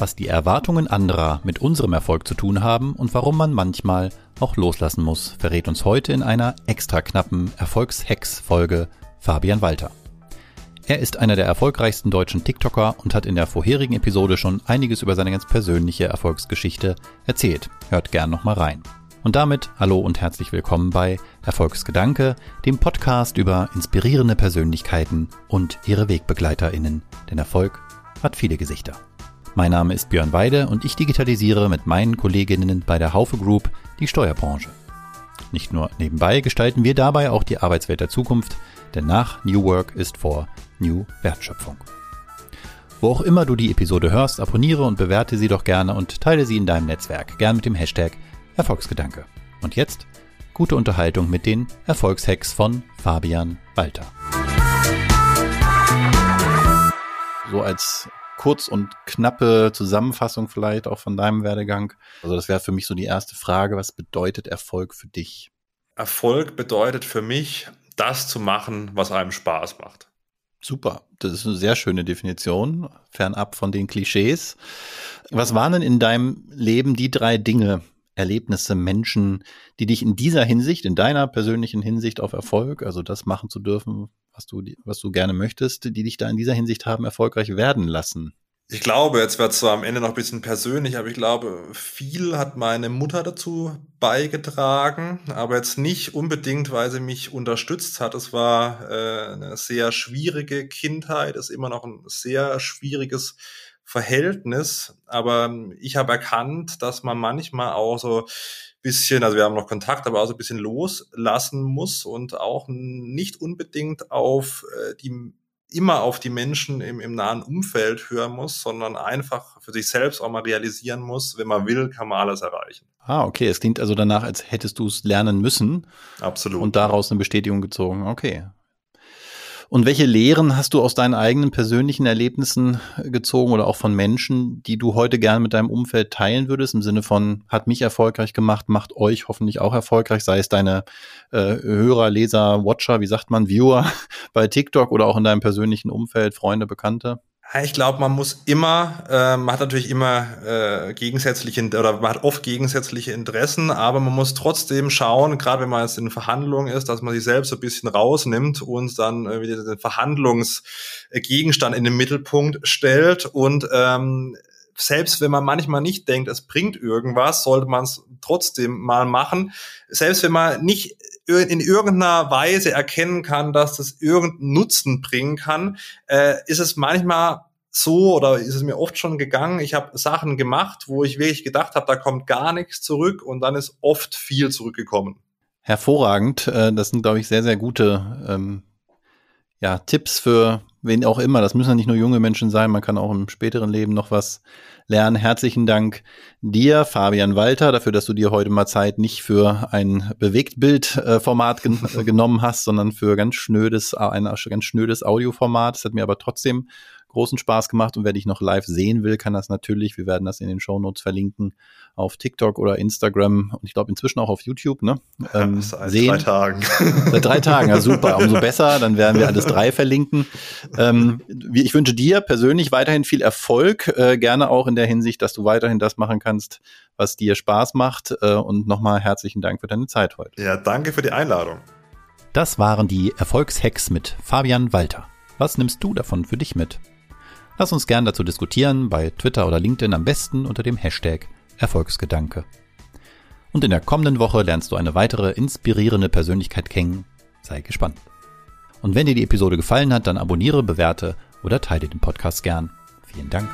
was die Erwartungen anderer mit unserem Erfolg zu tun haben und warum man manchmal auch loslassen muss, verrät uns heute in einer extra knappen Erfolgshex-Folge Fabian Walter. Er ist einer der erfolgreichsten deutschen TikToker und hat in der vorherigen Episode schon einiges über seine ganz persönliche Erfolgsgeschichte erzählt. Hört gern nochmal rein. Und damit hallo und herzlich willkommen bei Erfolgsgedanke, dem Podcast über inspirierende Persönlichkeiten und ihre Wegbegleiterinnen. Denn Erfolg hat viele Gesichter. Mein Name ist Björn Weide und ich digitalisiere mit meinen Kolleginnen bei der Haufe Group die Steuerbranche. Nicht nur nebenbei gestalten wir dabei auch die Arbeitswelt der Zukunft, denn nach New Work ist vor New Wertschöpfung. Wo auch immer du die Episode hörst, abonniere und bewerte sie doch gerne und teile sie in deinem Netzwerk, gern mit dem Hashtag Erfolgsgedanke. Und jetzt gute Unterhaltung mit den Erfolgshacks von Fabian Walter. So als kurz und knappe Zusammenfassung vielleicht auch von deinem Werdegang? Also das wäre für mich so die erste Frage. Was bedeutet Erfolg für dich? Erfolg bedeutet für mich, das zu machen, was einem Spaß macht. Super, das ist eine sehr schöne Definition, fernab von den Klischees. Was waren denn in deinem Leben die drei Dinge, Erlebnisse, Menschen, die dich in dieser Hinsicht, in deiner persönlichen Hinsicht auf Erfolg, also das machen zu dürfen, was du, was du gerne möchtest, die dich da in dieser Hinsicht haben erfolgreich werden lassen? Ich glaube, jetzt wird zwar am Ende noch ein bisschen persönlich, aber ich glaube, viel hat meine Mutter dazu beigetragen, aber jetzt nicht unbedingt, weil sie mich unterstützt hat. Es war äh, eine sehr schwierige Kindheit, ist immer noch ein sehr schwieriges Verhältnis, aber ich habe erkannt, dass man manchmal auch so bisschen, also wir haben noch Kontakt, aber auch so ein bisschen loslassen muss und auch nicht unbedingt auf äh, die immer auf die Menschen im, im nahen Umfeld hören muss, sondern einfach für sich selbst auch mal realisieren muss, wenn man will, kann man alles erreichen. Ah, okay. Es klingt also danach, als hättest du es lernen müssen. Absolut. Und daraus eine Bestätigung gezogen. Okay. Und welche Lehren hast du aus deinen eigenen persönlichen Erlebnissen gezogen oder auch von Menschen, die du heute gerne mit deinem Umfeld teilen würdest, im Sinne von, hat mich erfolgreich gemacht, macht euch hoffentlich auch erfolgreich, sei es deine äh, Hörer, Leser, Watcher, wie sagt man, Viewer bei TikTok oder auch in deinem persönlichen Umfeld, Freunde, Bekannte? Ich glaube, man muss immer, äh, man hat natürlich immer äh, gegensätzliche oder man hat oft gegensätzliche Interessen, aber man muss trotzdem schauen, gerade wenn man jetzt in Verhandlungen ist, dass man sich selbst so ein bisschen rausnimmt und dann äh, wieder den Verhandlungsgegenstand in den Mittelpunkt stellt und ähm, selbst wenn man manchmal nicht denkt, es bringt irgendwas, sollte man es trotzdem mal machen. Selbst wenn man nicht in irgendeiner Weise erkennen kann, dass das irgendeinen Nutzen bringen kann, äh, ist es manchmal so oder ist es mir oft schon gegangen, ich habe Sachen gemacht, wo ich wirklich gedacht habe, da kommt gar nichts zurück und dann ist oft viel zurückgekommen. Hervorragend. Äh, das sind, glaube ich, sehr, sehr gute ähm, ja, Tipps für wen auch immer. Das müssen ja nicht nur junge Menschen sein, man kann auch im späteren Leben noch was lernen. Herzlichen Dank dir, Fabian Walter, dafür, dass du dir heute mal Zeit nicht für ein Bewegtbildformat gen genommen hast, sondern für ganz schnödes, ein ganz schnödes Audioformat. Das hat mir aber trotzdem großen Spaß gemacht und wer dich noch live sehen will, kann das natürlich, wir werden das in den Show Notes verlinken, auf TikTok oder Instagram und ich glaube inzwischen auch auf YouTube, ne? Ähm, seit sehen. drei Tagen. Seit drei Tagen, ja super, umso besser, dann werden wir alles drei verlinken. Ähm, ich wünsche dir persönlich weiterhin viel Erfolg, äh, gerne auch in der Hinsicht, dass du weiterhin das machen kannst, was dir Spaß macht äh, und nochmal herzlichen Dank für deine Zeit heute. Ja, danke für die Einladung. Das waren die Erfolgshacks mit Fabian Walter. Was nimmst du davon für dich mit? Lass uns gern dazu diskutieren, bei Twitter oder LinkedIn am besten unter dem Hashtag Erfolgsgedanke. Und in der kommenden Woche lernst du eine weitere inspirierende Persönlichkeit kennen. Sei gespannt. Und wenn dir die Episode gefallen hat, dann abonniere, bewerte oder teile den Podcast gern. Vielen Dank.